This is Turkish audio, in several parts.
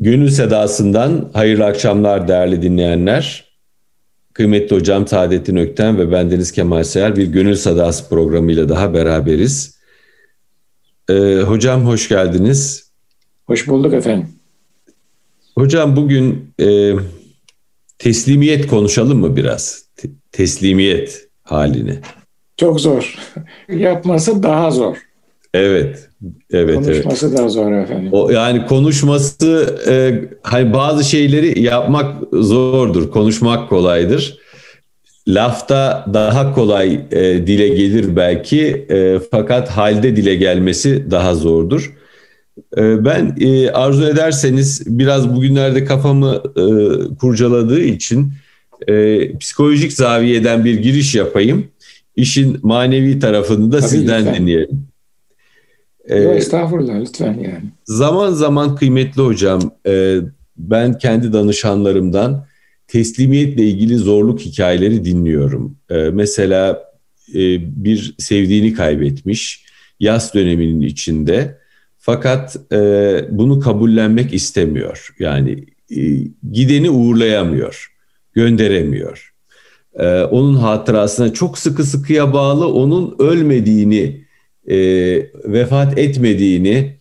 Gönül Sedası'ndan hayırlı akşamlar değerli dinleyenler. Kıymetli hocam Saadettin Ökten ve bendeniz Kemal Seyer bir Gönül Sedası programıyla daha beraberiz. Ee, hocam hoş geldiniz. Hoş bulduk efendim. Hocam bugün e, teslimiyet konuşalım mı biraz? Te- teslimiyet halini. Çok zor. Yapması daha zor. Evet. Evet, konuşması evet. daha zor efendim. O yani konuşması e, hani bazı şeyleri yapmak zordur, konuşmak kolaydır. Lafta daha kolay e, dile gelir belki e, fakat halde dile gelmesi daha zordur. E, ben e, arzu ederseniz biraz bugünlerde kafamı e, kurcaladığı için e, psikolojik zaviyeden bir giriş yapayım. İşin manevi tarafını da Tabii sizden lütfen. dinleyelim. Ee, Yok estağfurullah lütfen yani. Zaman zaman kıymetli hocam e, ben kendi danışanlarımdan teslimiyetle ilgili zorluk hikayeleri dinliyorum. E, mesela e, bir sevdiğini kaybetmiş yaz döneminin içinde fakat e, bunu kabullenmek istemiyor. Yani e, gideni uğurlayamıyor, gönderemiyor. E, onun hatırasına çok sıkı sıkıya bağlı onun ölmediğini e, vefat etmediğini,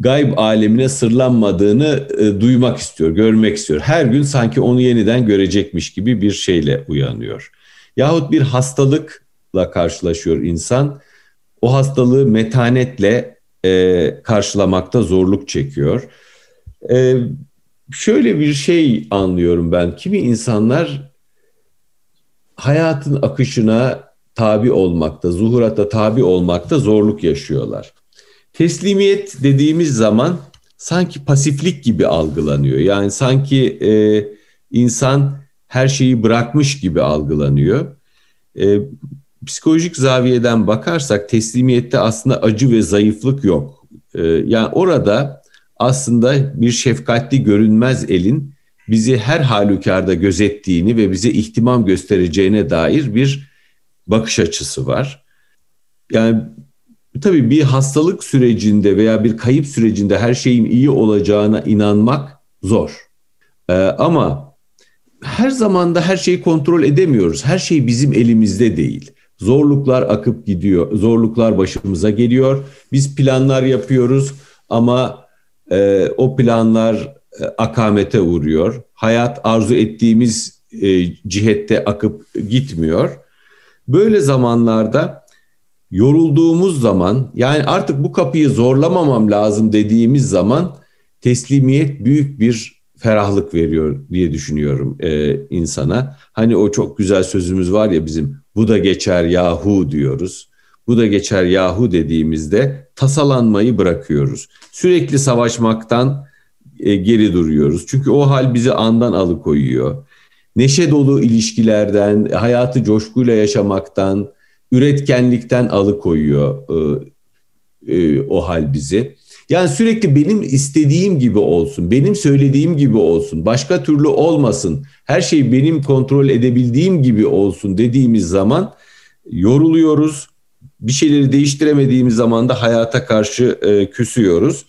gayb alemine sırlanmadığını e, duymak istiyor, görmek istiyor. Her gün sanki onu yeniden görecekmiş gibi bir şeyle uyanıyor. Yahut bir hastalıkla karşılaşıyor insan. O hastalığı metanetle e, karşılamakta zorluk çekiyor. E, şöyle bir şey anlıyorum ben. Kimi insanlar hayatın akışına tabi olmakta, zuhurata tabi olmakta zorluk yaşıyorlar. Teslimiyet dediğimiz zaman sanki pasiflik gibi algılanıyor. Yani sanki e, insan her şeyi bırakmış gibi algılanıyor. E, psikolojik zaviyeden bakarsak teslimiyette aslında acı ve zayıflık yok. E, yani orada aslında bir şefkatli görünmez elin bizi her halükarda gözettiğini ve bize ihtimam göstereceğine dair bir bakış açısı var. Yani tabii bir hastalık sürecinde veya bir kayıp sürecinde her şeyin iyi olacağına inanmak zor. Ee, ama her zamanda her şeyi kontrol edemiyoruz. Her şey bizim elimizde değil. Zorluklar akıp gidiyor, zorluklar başımıza geliyor. Biz planlar yapıyoruz ama e, o planlar e, akamete uğruyor. Hayat arzu ettiğimiz e, cihette akıp gitmiyor. Böyle zamanlarda yorulduğumuz zaman yani artık bu kapıyı zorlamamam lazım dediğimiz zaman teslimiyet büyük bir ferahlık veriyor diye düşünüyorum e, insana. Hani o çok güzel sözümüz var ya bizim bu da geçer yahu diyoruz. Bu da geçer yahu dediğimizde tasalanmayı bırakıyoruz. Sürekli savaşmaktan e, geri duruyoruz. Çünkü o hal bizi andan alıkoyuyor neşe dolu ilişkilerden, hayatı coşkuyla yaşamaktan, üretkenlikten alıkoyuyor e, e, o hal bizi. Yani sürekli benim istediğim gibi olsun, benim söylediğim gibi olsun, başka türlü olmasın, her şey benim kontrol edebildiğim gibi olsun dediğimiz zaman yoruluyoruz. Bir şeyleri değiştiremediğimiz zaman da hayata karşı e, küsüyoruz.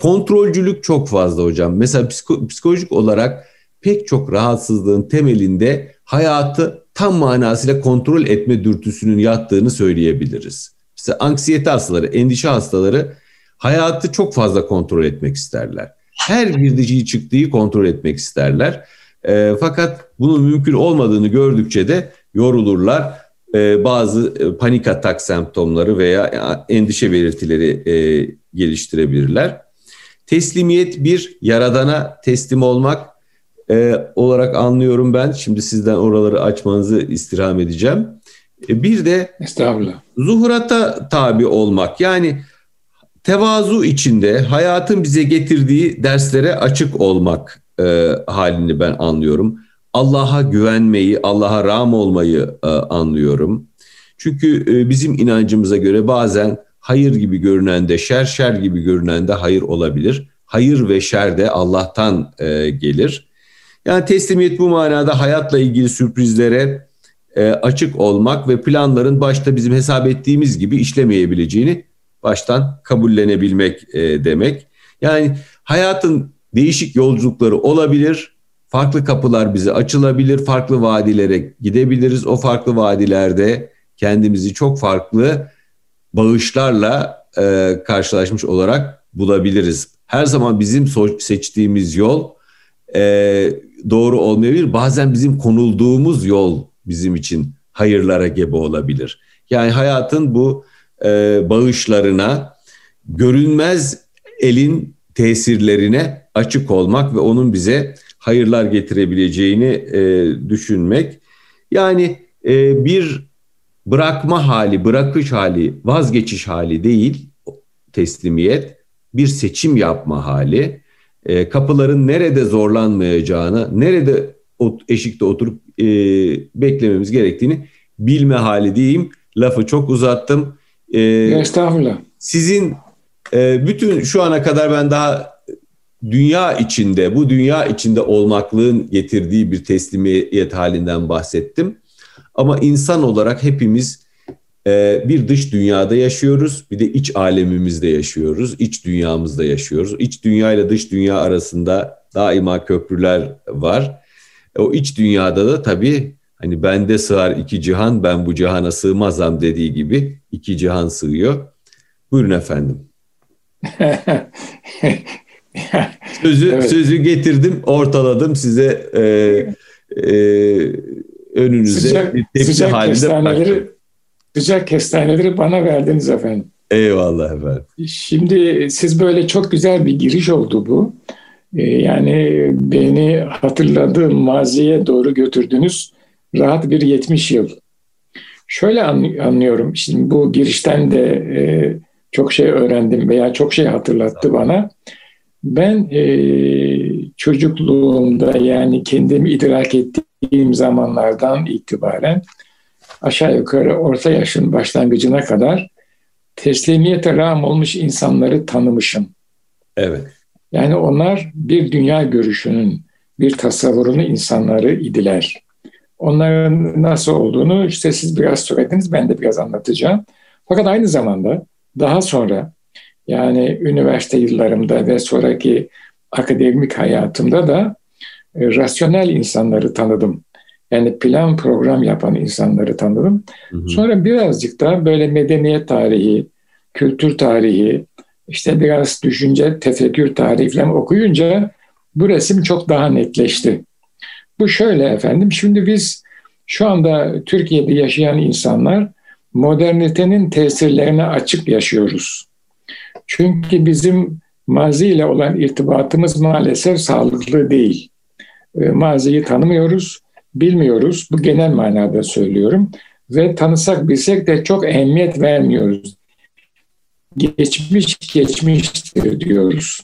Kontrolcülük çok fazla hocam. Mesela psiko, psikolojik olarak pek çok rahatsızlığın temelinde hayatı tam manasıyla kontrol etme dürtüsünün yattığını söyleyebiliriz. Mesela anksiyete hastaları, endişe hastaları hayatı çok fazla kontrol etmek isterler. Her girdiği çıktığı kontrol etmek isterler. E, fakat bunun mümkün olmadığını gördükçe de yorulurlar. E, bazı panik atak semptomları veya endişe belirtileri e, geliştirebilirler. Teslimiyet bir, yaradana teslim olmak, e, olarak anlıyorum ben. Şimdi sizden oraları açmanızı istirham edeceğim. E, bir de zuhurata tabi olmak. Yani tevazu içinde hayatın bize getirdiği derslere açık olmak e, halini ben anlıyorum. Allah'a güvenmeyi, Allah'a ram olmayı e, anlıyorum. Çünkü e, bizim inancımıza göre bazen hayır gibi görünen de şer, şer gibi görünen de hayır olabilir. Hayır ve şer de Allah'tan e, gelir. Yani teslimiyet bu manada hayatla ilgili sürprizlere e, açık olmak ve planların başta bizim hesap ettiğimiz gibi işlemeyebileceğini baştan kabullenebilmek e, demek. Yani hayatın değişik yolculukları olabilir. Farklı kapılar bize açılabilir. Farklı vadilere gidebiliriz. O farklı vadilerde kendimizi çok farklı bağışlarla e, karşılaşmış olarak bulabiliriz. Her zaman bizim seçtiğimiz yol e, doğru olmayabilir. Bazen bizim konulduğumuz yol bizim için hayırlara gebe olabilir. Yani hayatın bu e, bağışlarına, görünmez elin tesirlerine açık olmak ve onun bize hayırlar getirebileceğini e, düşünmek. Yani e, bir bırakma hali, bırakış hali, vazgeçiş hali değil teslimiyet, bir seçim yapma hali. E, kapıların nerede zorlanmayacağını, nerede eşikte oturup e, beklememiz gerektiğini bilme hali diyeyim. Lafı çok uzattım. E, Estağfurullah. Sizin e, bütün şu ana kadar ben daha dünya içinde, bu dünya içinde olmaklığın getirdiği bir teslimiyet halinden bahsettim. Ama insan olarak hepimiz bir dış dünyada yaşıyoruz, bir de iç alemimizde yaşıyoruz, iç dünyamızda yaşıyoruz. İç dünya ile dış dünya arasında daima köprüler var. O iç dünyada da tabii hani bende sığar iki cihan, ben bu cihana sığmazam dediği gibi iki cihan sığıyor. Buyurun efendim. sözü evet. sözü getirdim, ortaladım size e, e, önünüze sıcak, bir tepsi sıcak halinde kestaneleri, Sıcak kestaneleri bana verdiniz efendim. Eyvallah efendim. Şimdi siz böyle çok güzel bir giriş oldu bu. Ee, yani beni hatırladığım maziye doğru götürdünüz. Rahat bir 70 yıl. Şöyle anlıyorum. Şimdi bu girişten de e, çok şey öğrendim veya çok şey hatırlattı bana. Ben e, çocukluğumda yani kendimi idrak ettiğim zamanlardan itibaren aşağı yukarı orta yaşın başlangıcına kadar teslimiyete rağm olmuş insanları tanımışım. Evet. Yani onlar bir dünya görüşünün, bir tasavvurunu insanları idiler. Onların nasıl olduğunu işte siz biraz söylediniz, ben de biraz anlatacağım. Fakat aynı zamanda daha sonra yani üniversite yıllarımda ve sonraki akademik hayatımda da e, rasyonel insanları tanıdım. Yani plan program yapan insanları tanıdım. Hı hı. Sonra birazcık da böyle medeniyet tarihi, kültür tarihi, işte biraz düşünce, tefekkür tarihi falan okuyunca bu resim çok daha netleşti. Bu şöyle efendim, şimdi biz şu anda Türkiye'de yaşayan insanlar modernitenin tesirlerine açık yaşıyoruz. Çünkü bizim maziyle olan irtibatımız maalesef sağlıklı değil. Ee, maziyi tanımıyoruz, bilmiyoruz. Bu genel manada söylüyorum. Ve tanısak bilsek de çok ehemmiyet vermiyoruz. Geçmiş geçmiştir diyoruz.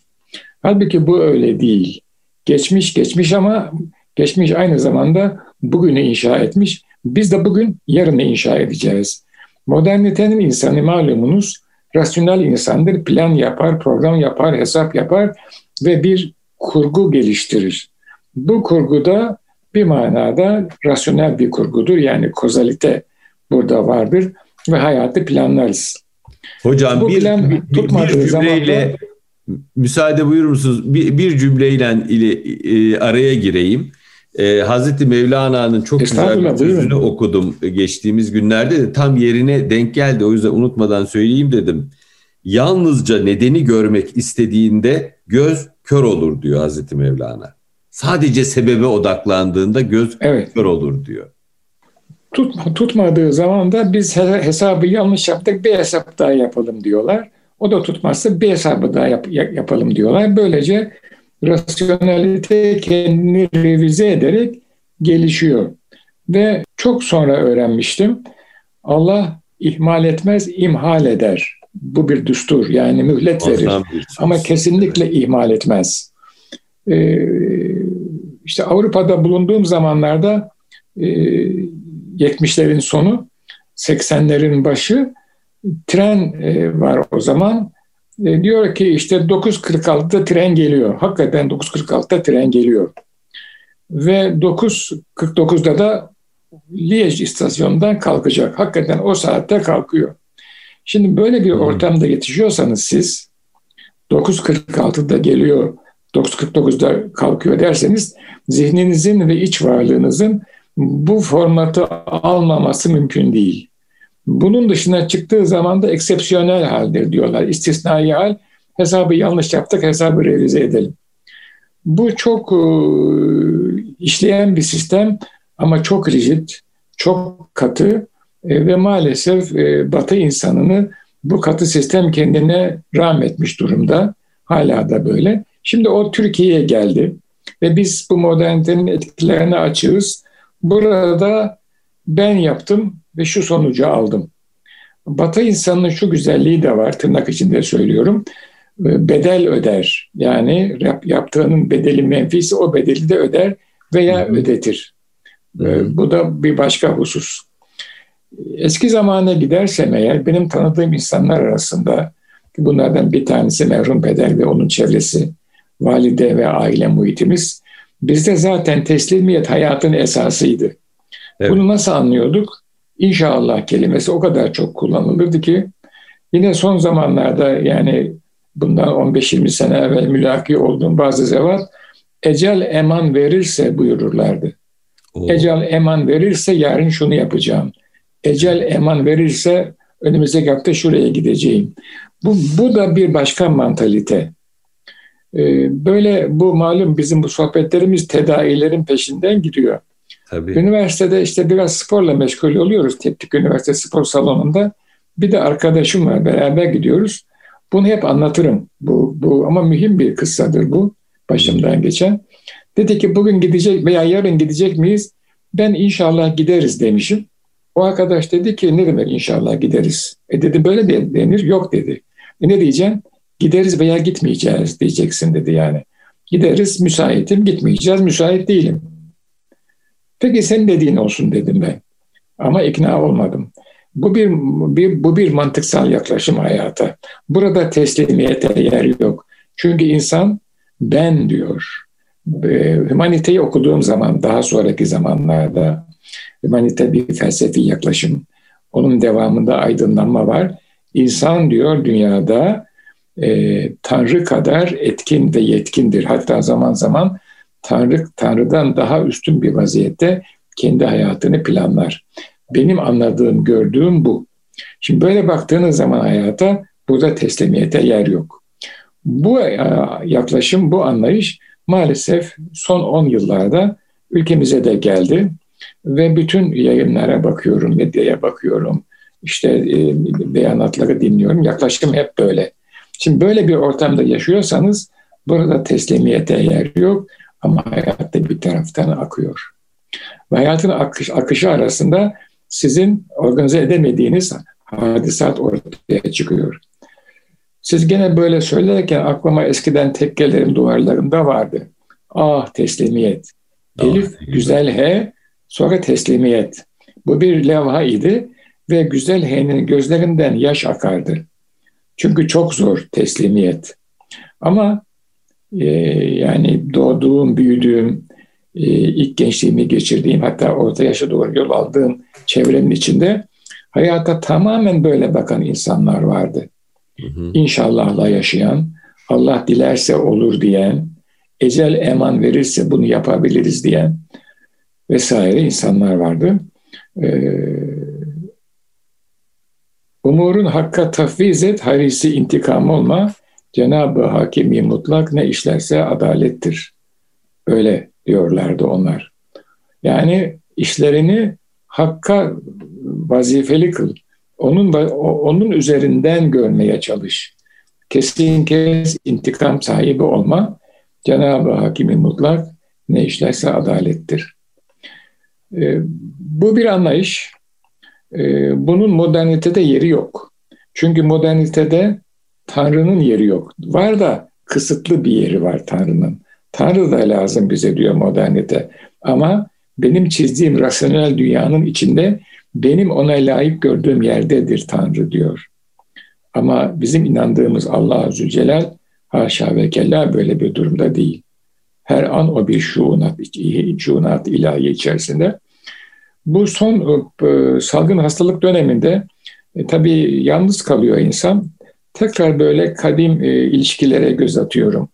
Halbuki bu öyle değil. Geçmiş geçmiş ama geçmiş aynı zamanda bugünü inşa etmiş. Biz de bugün yarını inşa edeceğiz. Modernitenin insanı malumunuz rasyonel insandır. Plan yapar, program yapar, hesap yapar ve bir kurgu geliştirir. Bu kurguda bir manada rasyonel bir kurgudur. Yani kozalite burada vardır ve hayatı planlarız. Hocam Bu bir, plan bir, bir cümleyle zamanda, müsaade buyurur musunuz? Bir, bir cümleyle ile, e, araya gireyim. E, Hazreti Mevlana'nın çok güzel bir sözünü okudum geçtiğimiz günlerde de tam yerine denk geldi. O yüzden unutmadan söyleyeyim dedim. Yalnızca nedeni görmek istediğinde göz kör olur diyor Hazreti Mevlana. Sadece sebebe odaklandığında göz evet. kör olur diyor. Tutma, tutmadığı zaman da biz hesabı yanlış yaptık bir hesap daha yapalım diyorlar. O da tutmazsa bir hesabı daha yap, yapalım diyorlar. Böylece rasyonelite kendini revize ederek gelişiyor. Ve çok sonra öğrenmiştim. Allah ihmal etmez, imhal eder. Bu bir düstur yani mühlet verir. Ama kesinlikle ihmal etmez. Ee, işte Avrupa'da bulunduğum zamanlarda e, 70'lerin sonu, 80'lerin başı tren e, var o zaman. E, diyor ki işte 9.46'da tren geliyor. Hakikaten 9.46'da tren geliyor. Ve 9.49'da da Liège istasyonundan kalkacak. Hakikaten o saatte kalkıyor. Şimdi böyle bir ortamda yetişiyorsanız siz 9.46'da geliyor, 9.49'da kalkıyor derseniz zihninizin ve iç varlığınızın bu formatı almaması mümkün değil. Bunun dışına çıktığı zaman da eksepsiyonel haldir diyorlar. İstisnai hal, hesabı yanlış yaptık, hesabı revize edelim. Bu çok e, işleyen bir sistem ama çok rigid, çok katı e, ve maalesef e, Batı insanını bu katı sistem kendine rahmetmiş durumda. Hala da böyle. Şimdi o Türkiye'ye geldi ve biz bu modernitenin etkilerine açığız. Burada ben yaptım ve şu sonucu aldım. Batı insanının şu güzelliği de var, tırnak içinde söylüyorum. Bedel öder. Yani yaptığının bedeli menfisi o bedeli de öder veya Hı-hı. ödetir. Hı-hı. Bu da bir başka husus. Eski zamana gidersem eğer benim tanıdığım insanlar arasında bunlardan bir tanesi merhum peder ve onun çevresi, valide ve aile muhitimiz bizde zaten teslimiyet hayatın esasıydı. Evet. Bunu nasıl anlıyorduk? İnşallah kelimesi o kadar çok kullanılırdı ki yine son zamanlarda yani bundan 15-20 sene evvel mülaki olduğum bazı zevat ecel eman verirse buyururlardı. Oo. Ecel eman verirse yarın şunu yapacağım. Ecel eman verirse önümüzdeki hafta şuraya gideceğim. Bu, bu da bir başka mantalite. Ee, böyle bu malum bizim bu sohbetlerimiz tedavilerin peşinden gidiyor. Tabii. Üniversitede işte biraz sporla meşgul oluyoruz. Teknik Üniversite Spor Salonu'nda. Bir de arkadaşım var beraber gidiyoruz. Bunu hep anlatırım. Bu, bu ama mühim bir kıssadır bu. Başımdan geçen. Dedi ki bugün gidecek veya yarın gidecek miyiz? Ben inşallah gideriz demişim. O arkadaş dedi ki ne demek inşallah gideriz? E dedi böyle de denir. Yok dedi. E ne diyeceğim? Gideriz veya gitmeyeceğiz diyeceksin dedi yani. Gideriz müsaitim, gitmeyeceğiz müsait değilim. Peki sen dediğin olsun dedim ben. Ama ikna olmadım. Bu bir, bir, bu bir mantıksal yaklaşım hayata. Burada teslimiyete yer yok. Çünkü insan ben diyor. Humaniteyi okuduğum zaman daha sonraki zamanlarda humanite bir felsefi yaklaşım. Onun devamında aydınlanma var. İnsan diyor dünyada e, Tanrı kadar etkin ve yetkindir. Hatta zaman zaman Tanrı Tanrı'dan daha üstün bir vaziyette kendi hayatını planlar. Benim anladığım, gördüğüm bu. Şimdi böyle baktığınız zaman hayata burada teslimiyete yer yok. Bu e, yaklaşım, bu anlayış maalesef son 10 yıllarda ülkemize de geldi ve bütün yayınlara bakıyorum, medyaya bakıyorum, işte e, beyanatları dinliyorum. Yaklaşım hep böyle. Şimdi böyle bir ortamda yaşıyorsanız burada teslimiyete yer yok ama hayatta bir taraftan akıyor. Ve hayatın akış, akışı arasında sizin organize edemediğiniz hadisat ortaya çıkıyor. Siz gene böyle söylerken aklıma eskiden tekkelerin duvarlarında vardı. Ah teslimiyet. Ah, Elif güzel H sonra teslimiyet. Bu bir levha idi ve güzel H'nin gözlerinden yaş akardı. Çünkü çok zor teslimiyet. Ama e, yani doğduğum, büyüdüğüm, e, ilk gençliğimi geçirdiğim hatta orta yaşa doğru yol aldığım çevrenin içinde hayata tamamen böyle bakan insanlar vardı. Hı hı. İnşallahla yaşayan, Allah dilerse olur diyen, ecel eman verirse bunu yapabiliriz diyen vesaire insanlar vardı. Ee, umurun hakka tafviz et, harisi intikam olma, Cenab-ı Hakimi mutlak ne işlerse adalettir. Öyle diyorlardı onlar. Yani işlerini hakka vazifeli kıl. Onun onun üzerinden görmeye çalış. Kesin kes intikam sahibi olma. Cenab-ı Hakimi mutlak ne işlerse adalettir. Ee, bu bir anlayış. Ee, bunun modernitede yeri yok. Çünkü modernitede Tanrı'nın yeri yok. Var da kısıtlı bir yeri var Tanrı'nın. Tanrı da lazım bize diyor modernite. Ama benim çizdiğim rasyonel dünyanın içinde benim ona layık gördüğüm yerdedir Tanrı diyor. Ama bizim inandığımız Allah Zülcelal haşa ve kella böyle bir durumda değil. Her an o bir şuunat, şuunat ilahi içerisinde. Bu son e, salgın hastalık döneminde e, tabii yalnız kalıyor insan. tekrar böyle kadim e, ilişkilere göz atıyorum.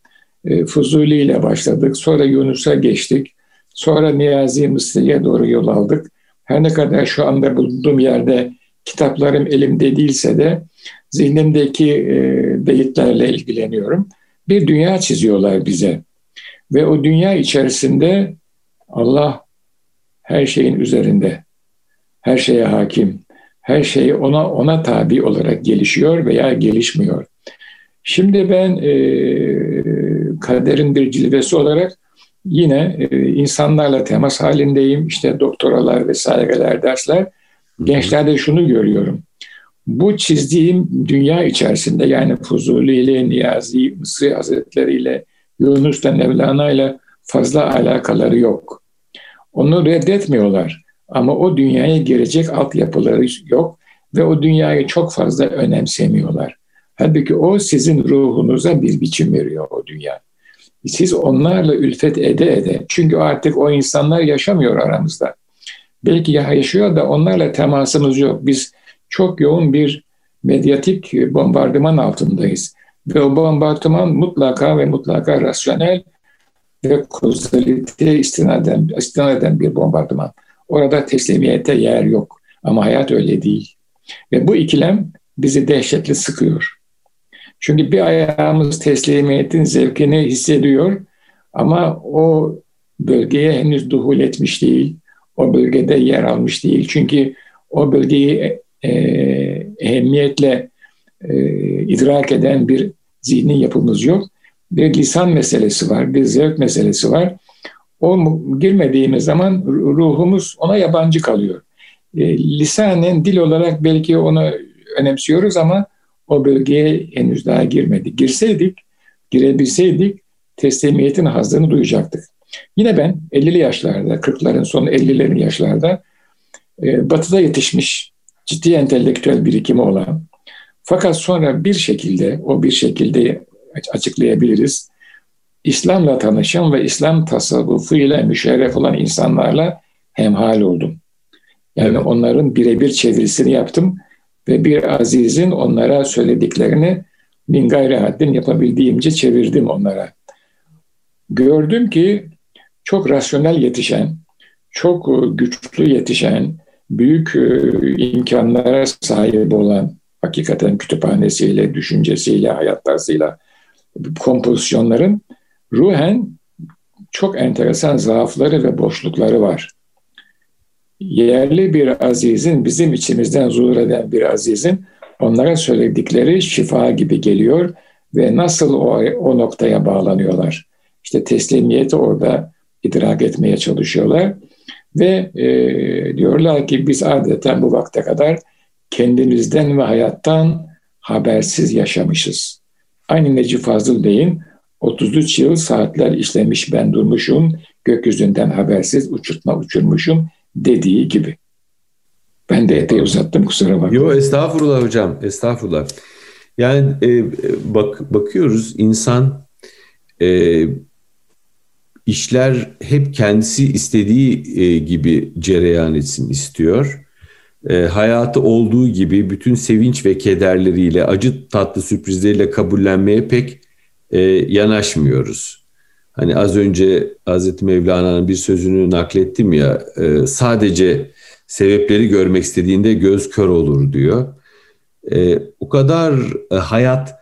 E, Fuzuli ile başladık, sonra Yunus'a geçtik, sonra Niyazi Mısri'ye doğru yol aldık. Her ne kadar şu anda bulunduğum yerde kitaplarım elimde değilse de zihnimdeki e, ilgileniyorum. Bir dünya çiziyorlar bize. Ve o dünya içerisinde Allah her şeyin üzerinde, her şeye hakim, her şey ona ona tabi olarak gelişiyor veya gelişmiyor. Şimdi ben e, kaderin bir cilvesi olarak yine e, insanlarla temas halindeyim. İşte doktoralar vesaireler, dersler. Gençlerde şunu görüyorum. Bu çizdiğim dünya içerisinde yani Fuzuli ile, Niyazi, Mısri Hazretleri ile, Yunus'la, Mevlana ile fazla alakaları yok. Onu reddetmiyorlar. Ama o dünyaya girecek altyapıları yok ve o dünyayı çok fazla önemsemiyorlar. Halbuki o sizin ruhunuza bir biçim veriyor o dünya. Siz onlarla ülfet ede ede, çünkü artık o insanlar yaşamıyor aramızda. Belki yaşıyor da onlarla temasımız yok. Biz çok yoğun bir medyatik bombardıman altındayız. Ve o bombardıman mutlaka ve mutlaka rasyonel ve kozalite istinaden, istinaden bir bombardıman. Orada teslimiyete yer yok. Ama hayat öyle değil. Ve bu ikilem bizi dehşetli sıkıyor. Çünkü bir ayağımız teslimiyetin zevkini hissediyor ama o bölgeye henüz duhul etmiş değil. O bölgede yer almış değil. Çünkü o bölgeyi e, ehemmiyetle e, idrak eden bir zihni yapımız yok. Bir lisan meselesi var, bir zevk meselesi var. O girmediğimiz zaman ruhumuz ona yabancı kalıyor. E, lisanen dil olarak belki onu önemsiyoruz ama o bölgeye henüz daha girmedik. Girseydik, girebilseydik teslimiyetin hazını duyacaktık. Yine ben 50'li yaşlarda, 40'ların sonu 50'lerin yaşlarda e, batıda yetişmiş, ciddi entelektüel birikimi olan fakat sonra bir şekilde, o bir şekilde açıklayabiliriz. İslam'la tanışan ve İslam tasavvufuyla müşerref olan insanlarla hemhal oldum. Yani evet. onların birebir çevirisini yaptım ve bir azizin onlara söylediklerini min gayri haddin yapabildiğimce çevirdim onlara. Gördüm ki çok rasyonel yetişen, çok güçlü yetişen, büyük e, imkanlara sahip olan, hakikaten kütüphanesiyle, düşüncesiyle, hayat tarzıyla kompozisyonların ruhen çok enteresan zaafları ve boşlukları var. Yerli bir azizin, bizim içimizden zuhur eden bir azizin onlara söyledikleri şifa gibi geliyor ve nasıl o, o noktaya bağlanıyorlar. İşte teslimiyeti orada idrak etmeye çalışıyorlar ve e, diyorlar ki biz adeta bu vakte kadar kendimizden ve hayattan habersiz yaşamışız. Aynı Necip Fazıl Bey'in 33 yıl saatler işlemiş ben durmuşum, gökyüzünden habersiz uçurtma uçurmuşum dediği gibi. Ben de epey uzattım kusura bakma. Yok estağfurullah hocam estağfurullah. Yani e, bak bakıyoruz insan e, işler hep kendisi istediği e, gibi cereyan etsin istiyor. E, hayatı olduğu gibi bütün sevinç ve kederleriyle, acı tatlı sürprizleriyle kabullenmeye pek e, yanaşmıyoruz. Hani az önce Hazreti Mevlana'nın bir sözünü naklettim ya, e, sadece sebepleri görmek istediğinde göz kör olur diyor. E, o kadar e, hayat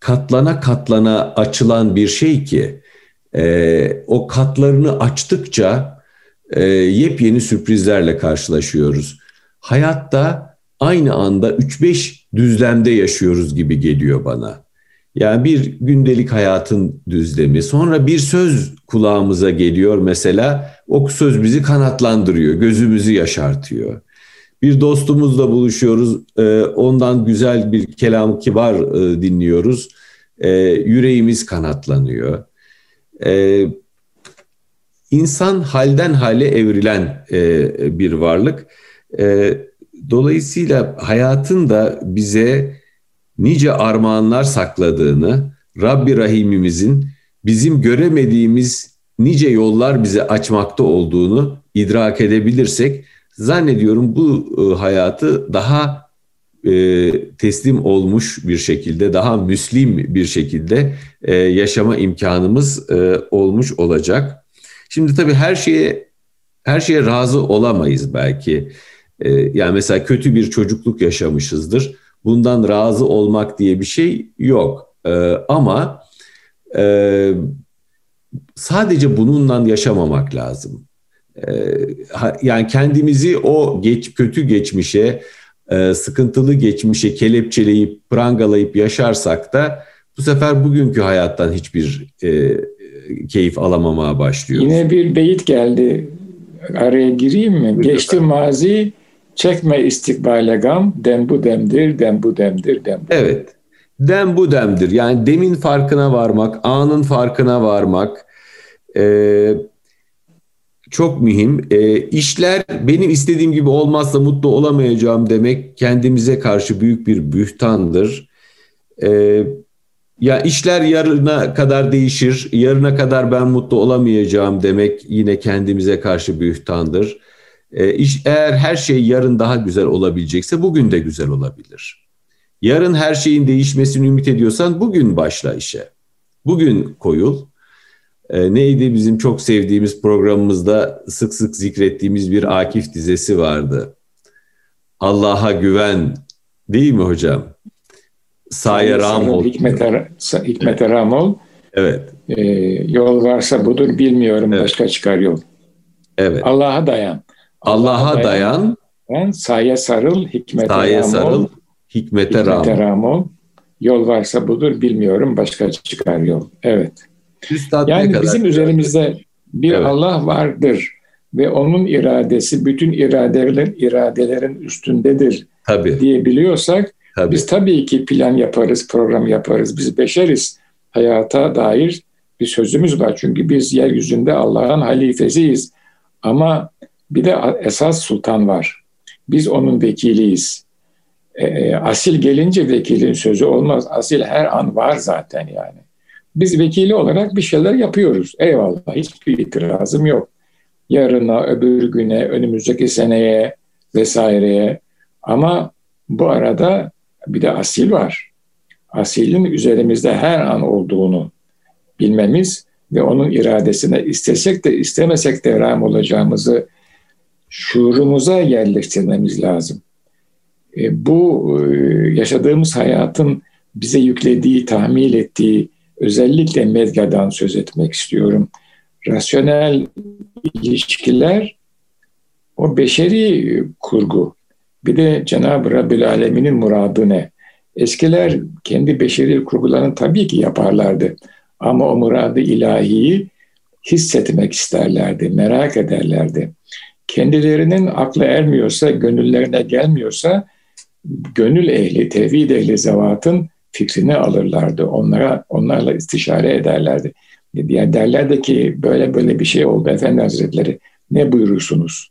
katlana katlana açılan bir şey ki, e, o katlarını açtıkça e, yepyeni sürprizlerle karşılaşıyoruz. Hayatta aynı anda 3-5 düzlemde yaşıyoruz gibi geliyor bana. Yani bir gündelik hayatın düzlemi. Sonra bir söz kulağımıza geliyor mesela. O söz bizi kanatlandırıyor, gözümüzü yaşartıyor. Bir dostumuzla buluşuyoruz, e, ondan güzel bir kelam kibar e, dinliyoruz. E, yüreğimiz kanatlanıyor. İnsan halden hale evrilen bir varlık. Dolayısıyla hayatın da bize nice armağanlar sakladığını, Rabbi Rahimimizin bizim göremediğimiz nice yollar bize açmakta olduğunu idrak edebilirsek zannediyorum bu e, hayatı daha e, teslim olmuş bir şekilde, daha müslim bir şekilde e, yaşama imkanımız e, olmuş olacak. Şimdi tabii her şeye her şeye razı olamayız belki. E, yani mesela kötü bir çocukluk yaşamışızdır. Bundan razı olmak diye bir şey yok. E, ama e, sadece bununla yaşamamak lazım. E, yani kendimizi o geç kötü geçmişe e, sıkıntılı geçmişe kelepçeleyip prangalayıp yaşarsak da bu sefer bugünkü hayattan hiçbir e, keyif alamamaya başlıyoruz. Yine bir beyit geldi. Araya gireyim mi? Buyurun Geçti efendim. mazi çekme istikbale gam dem bu demdir dem bu demdir dem bu. Evet. Dem bu demdir. Yani demin farkına varmak, anın farkına varmak, e, çok mühim. E, işler benim istediğim gibi olmazsa mutlu olamayacağım demek kendimize karşı büyük bir bühtandır. E, ya işler yarına kadar değişir, yarına kadar ben mutlu olamayacağım demek yine kendimize karşı bühtandır. E, iş, eğer her şey yarın daha güzel olabilecekse bugün de güzel olabilir. Yarın her şeyin değişmesini ümit ediyorsan bugün başla işe. Bugün koyul. E, neydi bizim çok sevdiğimiz programımızda sık sık zikrettiğimiz bir Akif dizesi vardı. Allah'a güven değil mi hocam? Saye Ramol. Hikmete, Hikmete Ramol. Evet. E, yol varsa budur bilmiyorum evet. başka çıkar yol. Evet. Allah'a dayan. Allah'a Allah dayan. dayan. Saye sarıl hikmete saye Ramol. sarıl hikmete, hikmete Ramol. Ramol. Yol varsa budur bilmiyorum başka çıkar yol. Evet. Üstad yani kadar bizim üzerimizde bir evet. Allah vardır ve onun iradesi bütün iradelerin iradelerin üstündedir tabii. diyebiliyorsak tabii. biz tabii ki plan yaparız, program yaparız. Biz beşeriz. Hayata dair bir sözümüz var. Çünkü biz yeryüzünde Allah'ın halifesiyiz. Ama bir de esas sultan var. Biz onun vekiliyiz. E, e asil gelince vekilin sözü olmaz. Asil her an var zaten yani. Biz vekili olarak bir şeyler yapıyoruz. Eyvallah hiçbir itirazım yok. Yarına, öbür güne, önümüzdeki seneye vesaireye. Ama bu arada bir de asil var. Asilin üzerimizde her an olduğunu bilmemiz ve onun iradesine istesek de istemesek de ram olacağımızı şuurumuza yerleştirmemiz lazım. E, bu e, yaşadığımız hayatın bize yüklediği, tahmil ettiği özellikle medyadan söz etmek istiyorum. Rasyonel ilişkiler o beşeri kurgu. Bir de Cenab-ı Rabbül Alemin'in muradı ne? Eskiler kendi beşeri kurgularını tabii ki yaparlardı. Ama o muradı ilahiyi hissetmek isterlerdi, merak ederlerdi. Kendilerinin aklı ermiyorsa, gönüllerine gelmiyorsa, gönül ehli, tevhid ehli zevatın fikrini alırlardı. Onlara onlarla istişare ederlerdi. Yani derlerdi ki böyle böyle bir şey oldu Efendi Hazretleri ne buyurursunuz?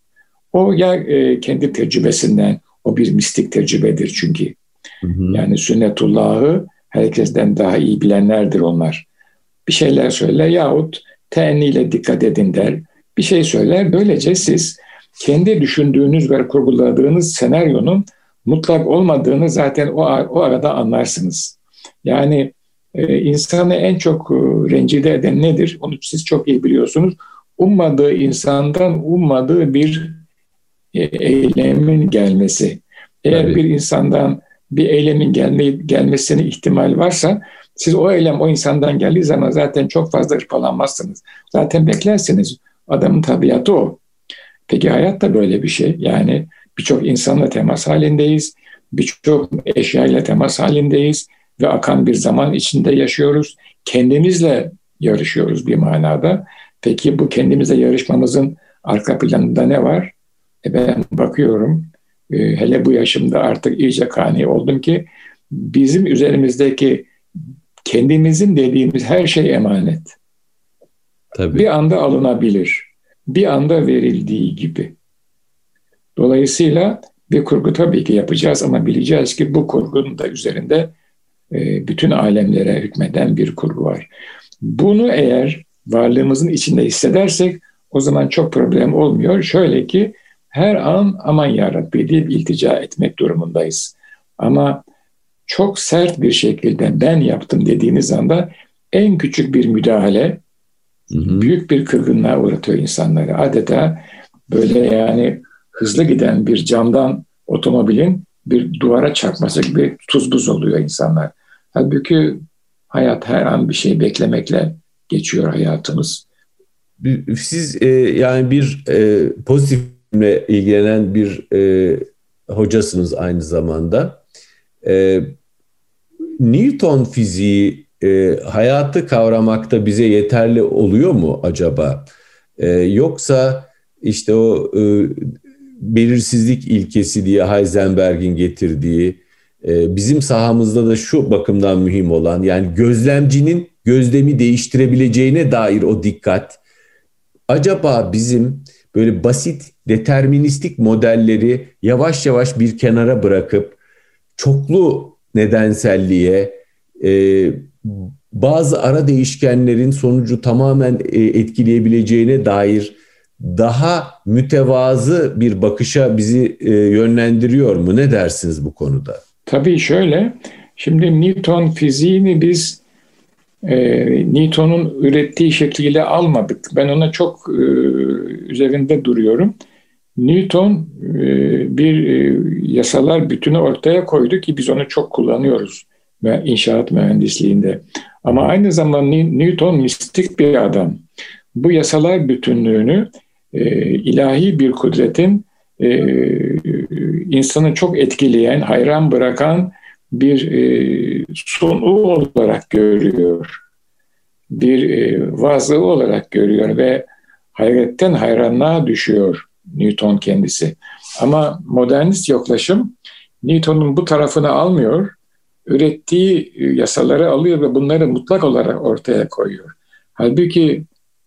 O ya e, kendi tecrübesinden o bir mistik tecrübedir çünkü. Hı hı. Yani sünnetullahı herkesten daha iyi bilenlerdir onlar. Bir şeyler söyler yahut teenniyle dikkat edin der. Bir şey söyler. Böylece siz kendi düşündüğünüz ve kurguladığınız senaryonun mutlak olmadığını zaten o, o arada anlarsınız. Yani e, insanı en çok e, rencide eden nedir? Onu siz çok iyi biliyorsunuz. Ummadığı insandan ummadığı bir eylemin gelmesi. Eğer Tabii. bir insandan bir eylemin gelme, gelmesine ihtimal varsa siz o eylem o insandan geldiği zaman zaten çok fazla hırpalanmazsınız. Zaten beklersiniz. Adamın tabiatı o. Peki hayat da böyle bir şey. Yani Birçok insanla temas halindeyiz. Birçok eşyayla temas halindeyiz ve akan bir zaman içinde yaşıyoruz. Kendimizle yarışıyoruz bir manada. Peki bu kendimizle yarışmamızın arka planında ne var? E ben bakıyorum e, hele bu yaşımda artık iyice kani oldum ki bizim üzerimizdeki kendimizin dediğimiz her şey emanet. Tabii. Bir anda alınabilir. Bir anda verildiği gibi. Dolayısıyla bir kurgu tabii ki yapacağız ama bileceğiz ki bu kurgunun da üzerinde e, bütün alemlere hükmeden bir kurgu var. Bunu eğer varlığımızın içinde hissedersek o zaman çok problem olmuyor. Şöyle ki her an aman yarabbi deyip iltica etmek durumundayız. Ama çok sert bir şekilde ben yaptım dediğiniz anda en küçük bir müdahale hı hı. büyük bir kırgınlığa uğratıyor insanları. Adeta böyle yani hızlı giden bir camdan otomobilin bir duvara çarpması gibi tuz buz oluyor insanlar. Halbuki hayat her an bir şey beklemekle geçiyor hayatımız. Siz e, yani bir e, pozitifle ilgilenen bir e, hocasınız aynı zamanda. E, Newton fiziği e, hayatı kavramakta bize yeterli oluyor mu acaba? E, yoksa işte o e, belirsizlik ilkesi diye Heisenberg'in getirdiği e, bizim sahamızda da şu bakımdan mühim olan yani gözlemcinin gözlemi değiştirebileceğine dair o dikkat acaba bizim böyle basit deterministik modelleri yavaş yavaş bir kenara bırakıp çoklu nedenselliğe e, bazı ara değişkenlerin sonucu tamamen e, etkileyebileceğine dair daha mütevazı bir bakışa bizi e, yönlendiriyor mu? Ne dersiniz bu konuda? Tabii şöyle, şimdi Newton fiziğini biz e, Newton'un ürettiği şekliyle almadık. Ben ona çok e, üzerinde duruyorum. Newton e, bir e, yasalar bütünü ortaya koydu ki biz onu çok kullanıyoruz ve inşaat mühendisliğinde. Ama aynı zamanda Newton mistik bir adam. Bu yasalar bütünlüğünü e, ilahi bir kudretin insanı çok etkileyen, hayran bırakan bir sonu olarak görüyor. Bir vazı olarak görüyor ve hayretten hayranlığa düşüyor Newton kendisi. Ama modernist yaklaşım Newton'un bu tarafını almıyor, ürettiği yasaları alıyor ve bunları mutlak olarak ortaya koyuyor. Halbuki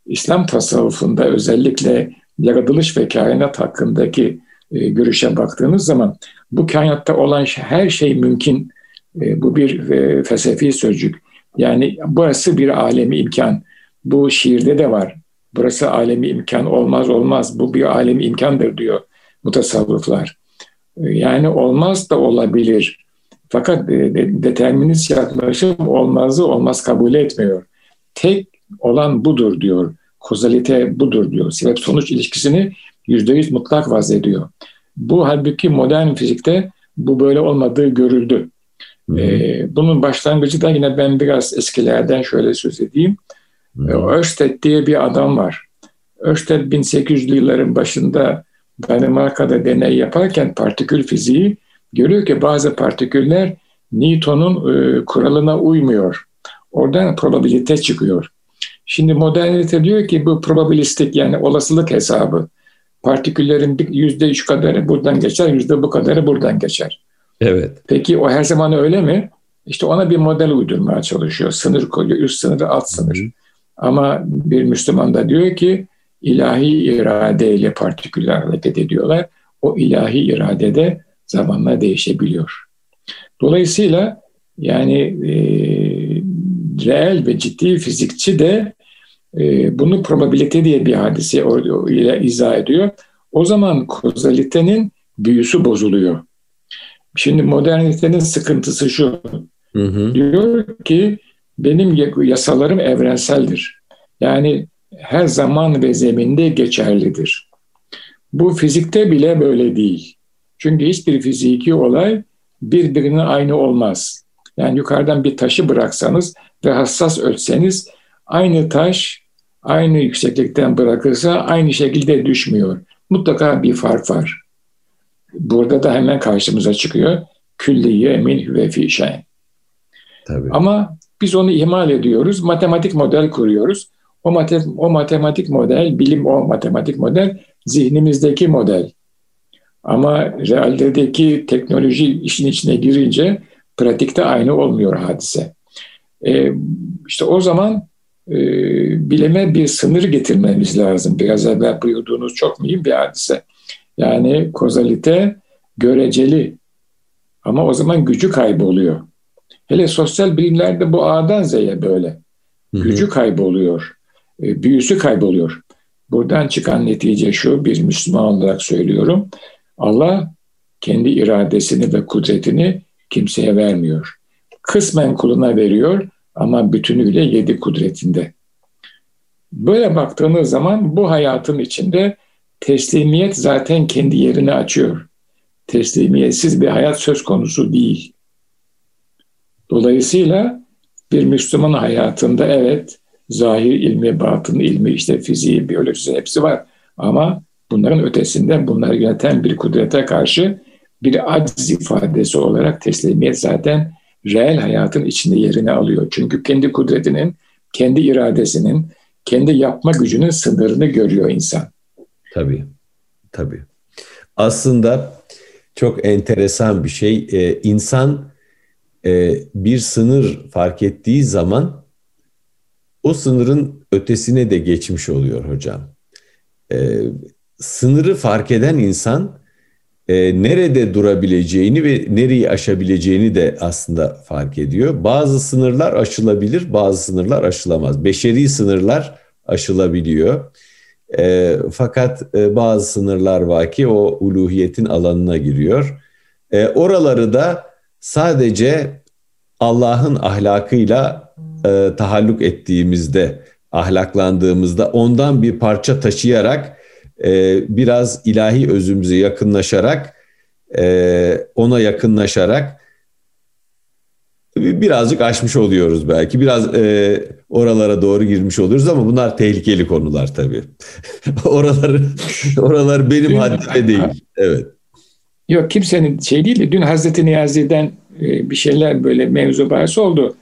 İslam tasavvufunda özellikle yaratılış ve kainat hakkındaki e, görüşe baktığımız zaman bu kainatta olan her şey mümkün. E, bu bir e, felsefi sözcük. Yani burası bir alemi imkan. Bu şiirde de var. Burası alemi imkan olmaz olmaz. Bu bir alemi imkandır diyor mutasavvıflar. Yani olmaz da olabilir. Fakat e, determinist yaklaşım olmazı olmaz kabul etmiyor. Tek olan budur diyor. Kozalite budur diyor. Sebep sonuç ilişkisini yüzde yüz mutlak vaz ediyor. Bu halbuki modern fizikte bu böyle olmadığı görüldü. Ee, bunun başlangıcı da yine ben biraz eskilerden şöyle söz edeyim. Ørsted diye bir adam var. Ørsted 1800'lü yılların başında Danimarka'da deney yaparken partikül fiziği görüyor ki bazı partiküller Newton'un e, kuralına uymuyor. Oradan probabilite çıkıyor. Şimdi modernite diyor ki bu probabilistik yani olasılık hesabı. Partiküllerin yüzde üç kadarı buradan geçer, yüzde bu kadarı buradan geçer. Evet. Peki o her zaman öyle mi? İşte ona bir model uydurmaya çalışıyor. Sınır koyuyor, üst sınırı, alt sınır. Hı. Ama bir Müslüman da diyor ki ilahi iradeyle partiküller hareket ediyorlar. O ilahi iradede zamanla değişebiliyor. Dolayısıyla yani e, reel ve ciddi fizikçi de e, bunu probabilite diye bir hadise ile izah ediyor. O zaman kozalitenin büyüsü bozuluyor. Şimdi modernitenin sıkıntısı şu. Hı hı. Diyor ki benim yasalarım evrenseldir. Yani her zaman ve zeminde geçerlidir. Bu fizikte bile böyle değil. Çünkü hiçbir fiziki olay birbirine aynı olmaz. Yani yukarıdan bir taşı bıraksanız ve hassas ölçseniz aynı taş aynı yükseklikten bırakırsa aynı şekilde düşmüyor. Mutlaka bir fark var. Burada da hemen karşımıza çıkıyor. Külliye min ve fi şey. Ama biz onu ihmal ediyoruz. Matematik model kuruyoruz. O, mate, o matematik model, bilim o matematik model zihnimizdeki model. Ama realdeki teknoloji işin içine girince pratikte aynı olmuyor hadise. E, işte o zaman e, bilime bir sınır getirmemiz lazım. Biraz evvel buyurduğunuz çok mühim bir hadise. Yani kozalite göreceli ama o zaman gücü kayboluyor. Hele sosyal bilimlerde bu A'dan Z'ye böyle. Gücü kayboluyor, e, büyüsü kayboluyor. Buradan çıkan netice şu, bir Müslüman olarak söylüyorum. Allah kendi iradesini ve kudretini kimseye vermiyor. Kısmen kuluna veriyor ama bütünüyle yedi kudretinde. Böyle baktığınız zaman bu hayatın içinde teslimiyet zaten kendi yerini açıyor. Teslimiyetsiz bir hayat söz konusu değil. Dolayısıyla bir Müslüman hayatında evet zahir ilmi, batın ilmi, işte fiziği, biyolojisi hepsi var. Ama bunların ötesinde bunları yöneten bir kudrete karşı bir aciz ifadesi olarak teslimiyet zaten reel hayatın içinde yerini alıyor. Çünkü kendi kudretinin, kendi iradesinin, kendi yapma gücünün sınırını görüyor insan. Tabii, tabii. Aslında çok enteresan bir şey. Ee, insan e, bir sınır fark ettiği zaman o sınırın ötesine de geçmiş oluyor hocam. Ee, sınırı fark eden insan e, nerede durabileceğini ve nereyi aşabileceğini de aslında fark ediyor. Bazı sınırlar aşılabilir, bazı sınırlar aşılamaz. Beşeri sınırlar aşılabiliyor. E, fakat e, bazı sınırlar var ki o uluhiyetin alanına giriyor. E, oraları da sadece Allah'ın ahlakıyla e, tahalluk ettiğimizde, ahlaklandığımızda ondan bir parça taşıyarak e, biraz ilahi özümüze yakınlaşarak e, ona yakınlaşarak birazcık aşmış oluyoruz belki. Biraz e, oralara doğru girmiş oluyoruz ama bunlar tehlikeli konular tabii. oraları oralar benim haddime değil. Evet. Yok kimsenin şey değil de dün Hazreti Niyazi'den e, bir şeyler böyle mevzu bahis oldu.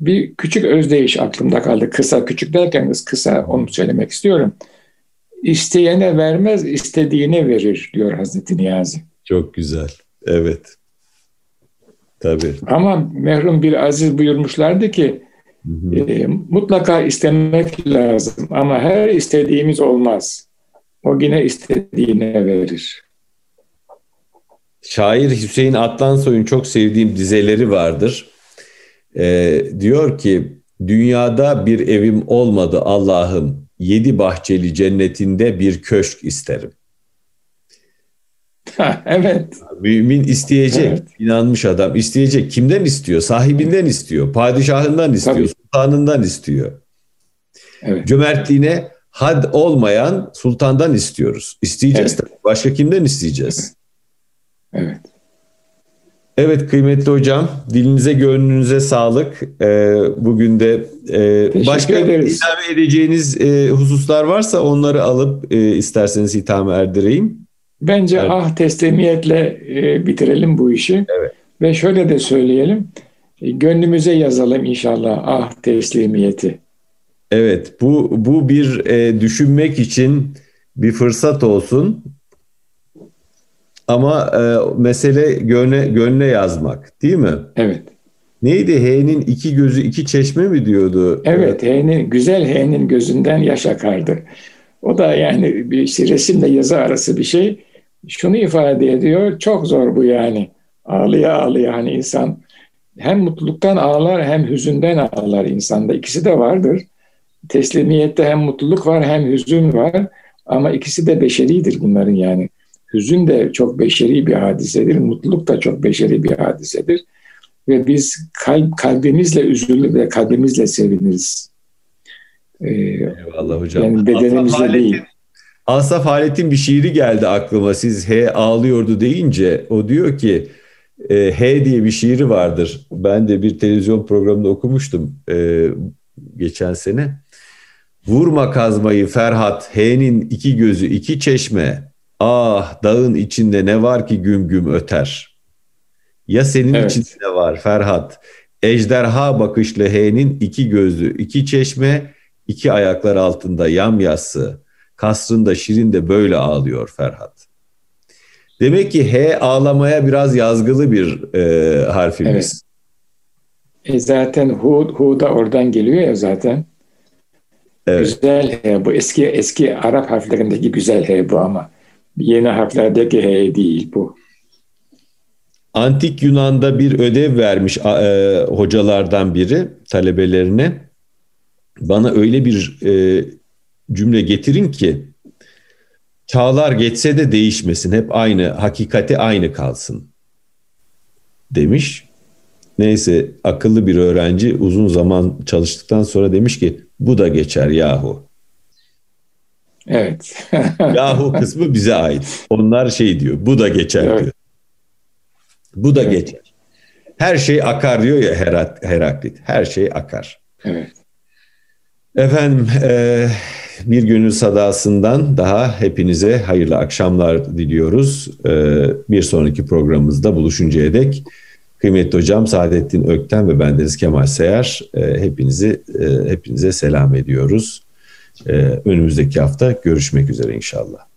Bir küçük özdeyiş aklımda kaldı. Kısa küçük derken kısa onu söylemek istiyorum. İsteyene vermez, istediğine verir diyor Hazreti Niyazi. Çok güzel. Evet. Tabii. Ama merhum bir aziz buyurmuşlardı ki hı hı. E, mutlaka istemek lazım ama her istediğimiz olmaz. O yine istediğine verir. Şair Hüseyin Atlansoy'un çok sevdiğim dizeleri vardır. Ee, diyor ki dünyada bir evim olmadı Allah'ım yedi bahçeli cennetinde bir köşk isterim. evet. Mümin isteyecek, evet. inanmış adam isteyecek. Kimden istiyor? Sahibinden istiyor, padişahından istiyor, Tabii. sultanından istiyor. Evet. Cömertliğine had olmayan sultandan istiyoruz. İsteyeceğiz evet. tabii. Başka kimden isteyeceğiz? Evet. Evet kıymetli hocam, dilinize gönlünüze sağlık. Ee, bugün de e, başka ederiz. ilave edeceğiniz e, hususlar varsa onları alıp e, isterseniz hitame erdireyim. Bence evet. ah teslimiyetle e, bitirelim bu işi. Evet. Ve şöyle de söyleyelim, e, gönlümüze yazalım inşallah ah teslimiyeti. Evet, bu bu bir e, düşünmek için bir fırsat olsun. Ama e, mesele gönle, gönle yazmak değil mi? Evet. Neydi? H'nin iki gözü iki çeşme mi diyordu? Evet, H'nin güzel H'nin gözünden yaş akardı. O da yani bir işte resimle yazı arası bir şey. Şunu ifade ediyor. Çok zor bu yani. Ağlıya ağlıya hani insan hem mutluluktan ağlar hem hüzünden ağlar insanda. İkisi de vardır. Teslimiyette hem mutluluk var hem hüzün var. Ama ikisi de beşeridir bunların yani. Hüzün de çok beşeri bir hadisedir, mutluluk da çok beşeri bir hadisedir. Ve biz kalp, kalbimizle üzülür ve kalbimizle seviniriz. Ee, Eyvallah hocam. Yani bedenimizle Asaf değil. Asaf Halet'in bir şiiri geldi aklıma. Siz H ağlıyordu deyince o diyor ki e, H diye bir şiiri vardır. Ben de bir televizyon programında okumuştum e, geçen sene. Vurma kazmayı Ferhat, H'nin iki gözü iki çeşme, Ah dağın içinde ne var ki güm güm öter. Ya senin evet. içinde ne var Ferhat? Ejderha bakışlı H'nin iki gözü, iki çeşme, iki ayaklar altında yamyassı. Kasrında Şirin de böyle ağlıyor Ferhat. Demek ki H ağlamaya biraz yazgılı bir e, harfimiz. Evet. E zaten Hu, Hu da oradan geliyor ya zaten. Evet. Güzel H bu eski eski Arap harflerindeki güzel H bu ama yeni harflerdeki H değil bu. Antik Yunan'da bir ödev vermiş e, hocalardan biri talebelerine. Bana öyle bir e, cümle getirin ki çağlar geçse de değişmesin. Hep aynı, hakikati aynı kalsın demiş. Neyse akıllı bir öğrenci uzun zaman çalıştıktan sonra demiş ki bu da geçer yahu. Evet. yahu kısmı bize ait. Onlar şey diyor bu da geçer evet. diyor. Bu da evet. geçer. Her şey akar diyor ya Heraklit. Her şey akar. Evet. Efendim e, bir gönül sadasından daha hepinize hayırlı akşamlar diliyoruz. E, bir sonraki programımızda buluşuncaya dek kıymetli hocam Saadettin Ökten ve bendeniz Kemal Seyar e, hepinizi e, hepinize selam ediyoruz. E, önümüzdeki hafta görüşmek üzere inşallah.